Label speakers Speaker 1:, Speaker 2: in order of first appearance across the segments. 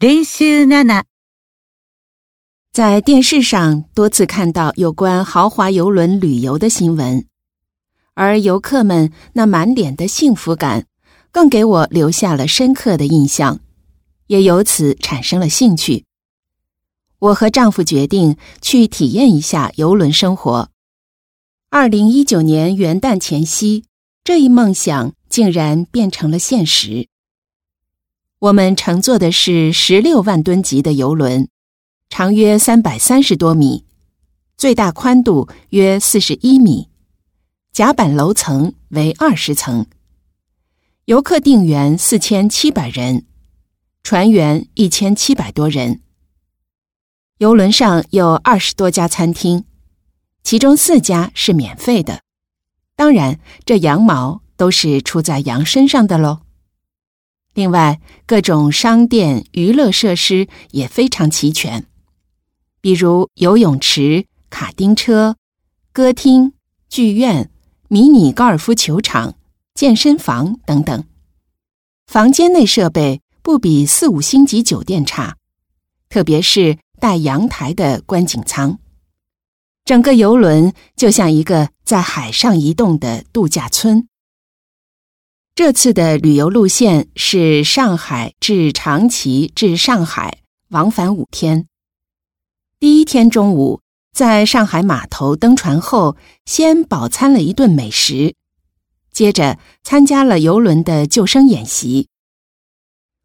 Speaker 1: 練習7
Speaker 2: 在电视上多次看到有关豪华游轮旅游的新闻，而游客们那满脸的幸福感，更给我留下了深刻的印象，也由此产生了兴趣。我和丈夫决定去体验一下游轮生活。二零一九年元旦前夕，这一梦想竟然变成了现实。我们乘坐的是十六万吨级的游轮，长约三百三十多米，最大宽度约四十一米，甲板楼层为二十层，游客定员四千七百人，船员一千七百多人。游轮上有二十多家餐厅，其中四家是免费的，当然这羊毛都是出在羊身上的喽。另外，各种商店、娱乐设施也非常齐全，比如游泳池、卡丁车、歌厅、剧院、迷你高尔夫球场、健身房等等。房间内设备不比四五星级酒店差，特别是带阳台的观景舱。整个游轮就像一个在海上移动的度假村。这次的旅游路线是上海至长崎至上海，往返五天。第一天中午在上海码头登船后，先饱餐了一顿美食，接着参加了游轮的救生演习。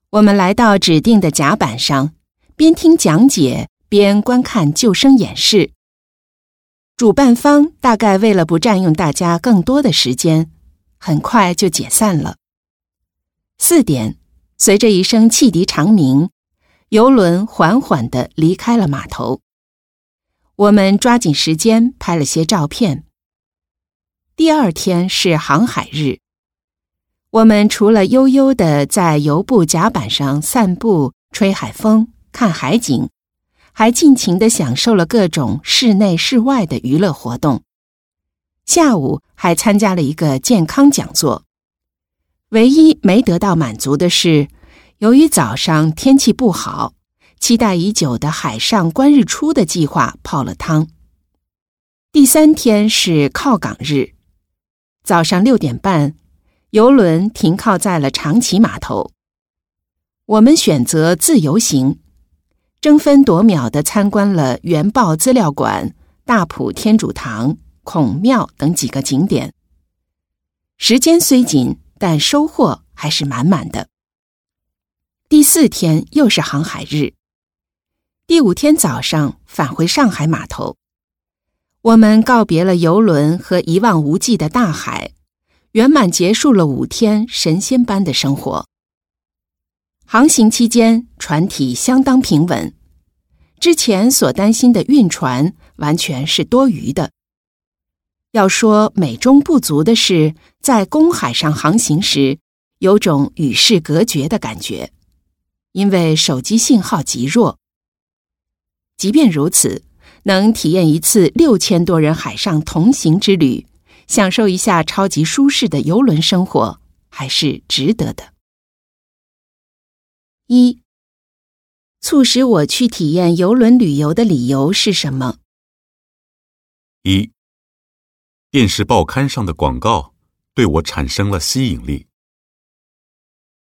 Speaker 2: 我们来到指定的甲板上，边听讲解边观看救生演示。主办方大概为了不占用大家更多的时间。很快就解散了。四点，随着一声汽笛长鸣，游轮缓缓的离开了码头。我们抓紧时间拍了些照片。第二天是航海日，我们除了悠悠的在游步甲板上散步、吹海风、看海景，还尽情的享受了各种室内、室外的娱乐活动。下午还参加了一个健康讲座，唯一没得到满足的是，由于早上天气不好，期待已久的海上观日出的计划泡了汤。第三天是靠港日，早上六点半，游轮停靠在了长崎码头。我们选择自由行，争分夺秒的参观了原爆资料馆、大埔天主堂。孔庙等几个景点，时间虽紧，但收获还是满满的。第四天又是航海日，第五天早上返回上海码头，我们告别了游轮和一望无际的大海，圆满结束了五天神仙般的生活。航行期间，船体相当平稳，之前所担心的晕船完全是多余的。要说美中不足的是，在公海上航行时，有种与世隔绝的感觉，因为手机信号极弱。即便如此，能体验一次六千多人海上同行之旅，享受一下超级舒适的游轮生活，还是值得的。一，促使我去体验游轮旅游的理由是什么？
Speaker 3: 一。电视报刊上的广告对我产生了吸引力。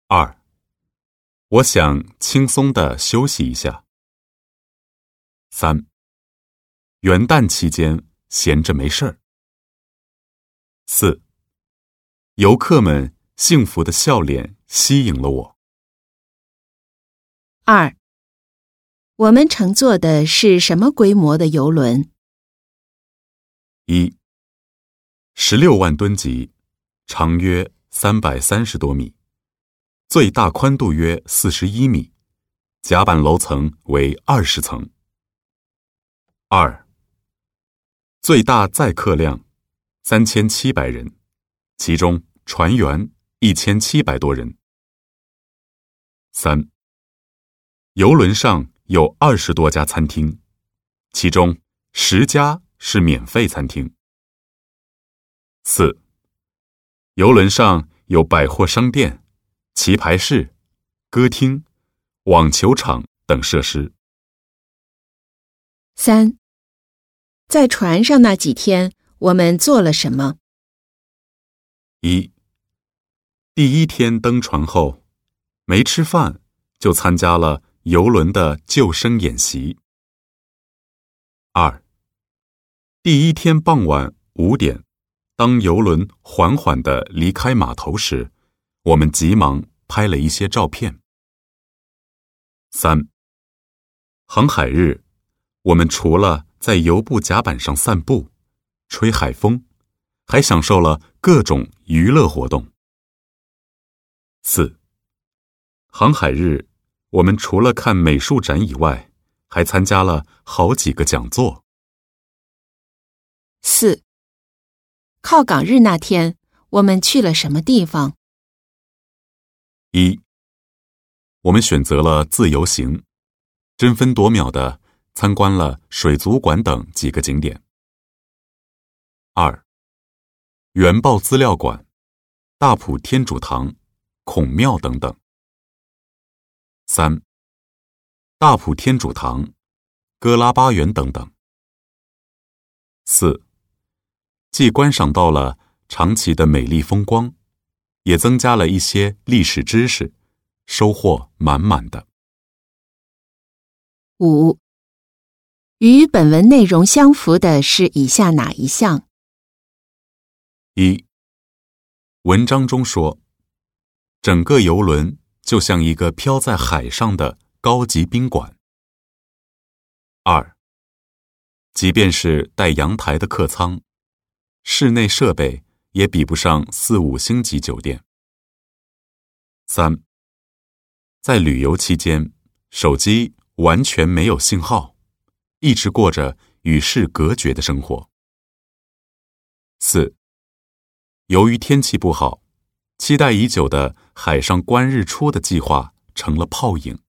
Speaker 3: 二，我想轻松的休息一下。三，元旦期间闲着没事儿。四，游客们幸福的笑脸吸引了我。
Speaker 2: 二，我们乘坐的是什么规模的游轮？
Speaker 3: 一。十六万吨级，长约三百三十多米，最大宽度约四十一米，甲板楼层为二十层。二，最大载客量三千七百人，其中船员一千七百多人。三，游轮上有二十多家餐厅，其中十家是免费餐厅。四，游轮上有百货商店、棋牌室、歌厅、网球场等设施。
Speaker 2: 三，在船上那几天，我们做了什么？
Speaker 3: 一，第一天登船后，没吃饭就参加了游轮的救生演习。二，第一天傍晚五点，当游轮缓缓的离开码头时，我们急忙拍了一些照片。三，航海日，我们除了在油布甲板上散步、吹海风，还享受了各种娱乐活动。四，航海日，我们除了看美术展以外，还参加了好几个讲座。
Speaker 2: 四，靠港日那天，我们去了什么地方？
Speaker 3: 一，我们选择了自由行，争分夺秒的参观了水族馆等几个景点。二，原爆资料馆、大埔天主堂、孔庙等等。三，大埔天主堂、哥拉巴园等等。四，既观赏到了长崎的美丽风光，也增加了一些历史知识，收获满满的。
Speaker 2: 五，与本文内容相符的是以下哪一项？
Speaker 3: 一，文章中说，整个游轮就像一个飘在海上的高级宾馆。二，即便是带阳台的客舱，室内设备也比不上四五星级酒店。三，在旅游期间，手机完全没有信号，一直过着与世隔绝的生活。四，由于天气不好，期待已久的海上观日出的计划成了泡影。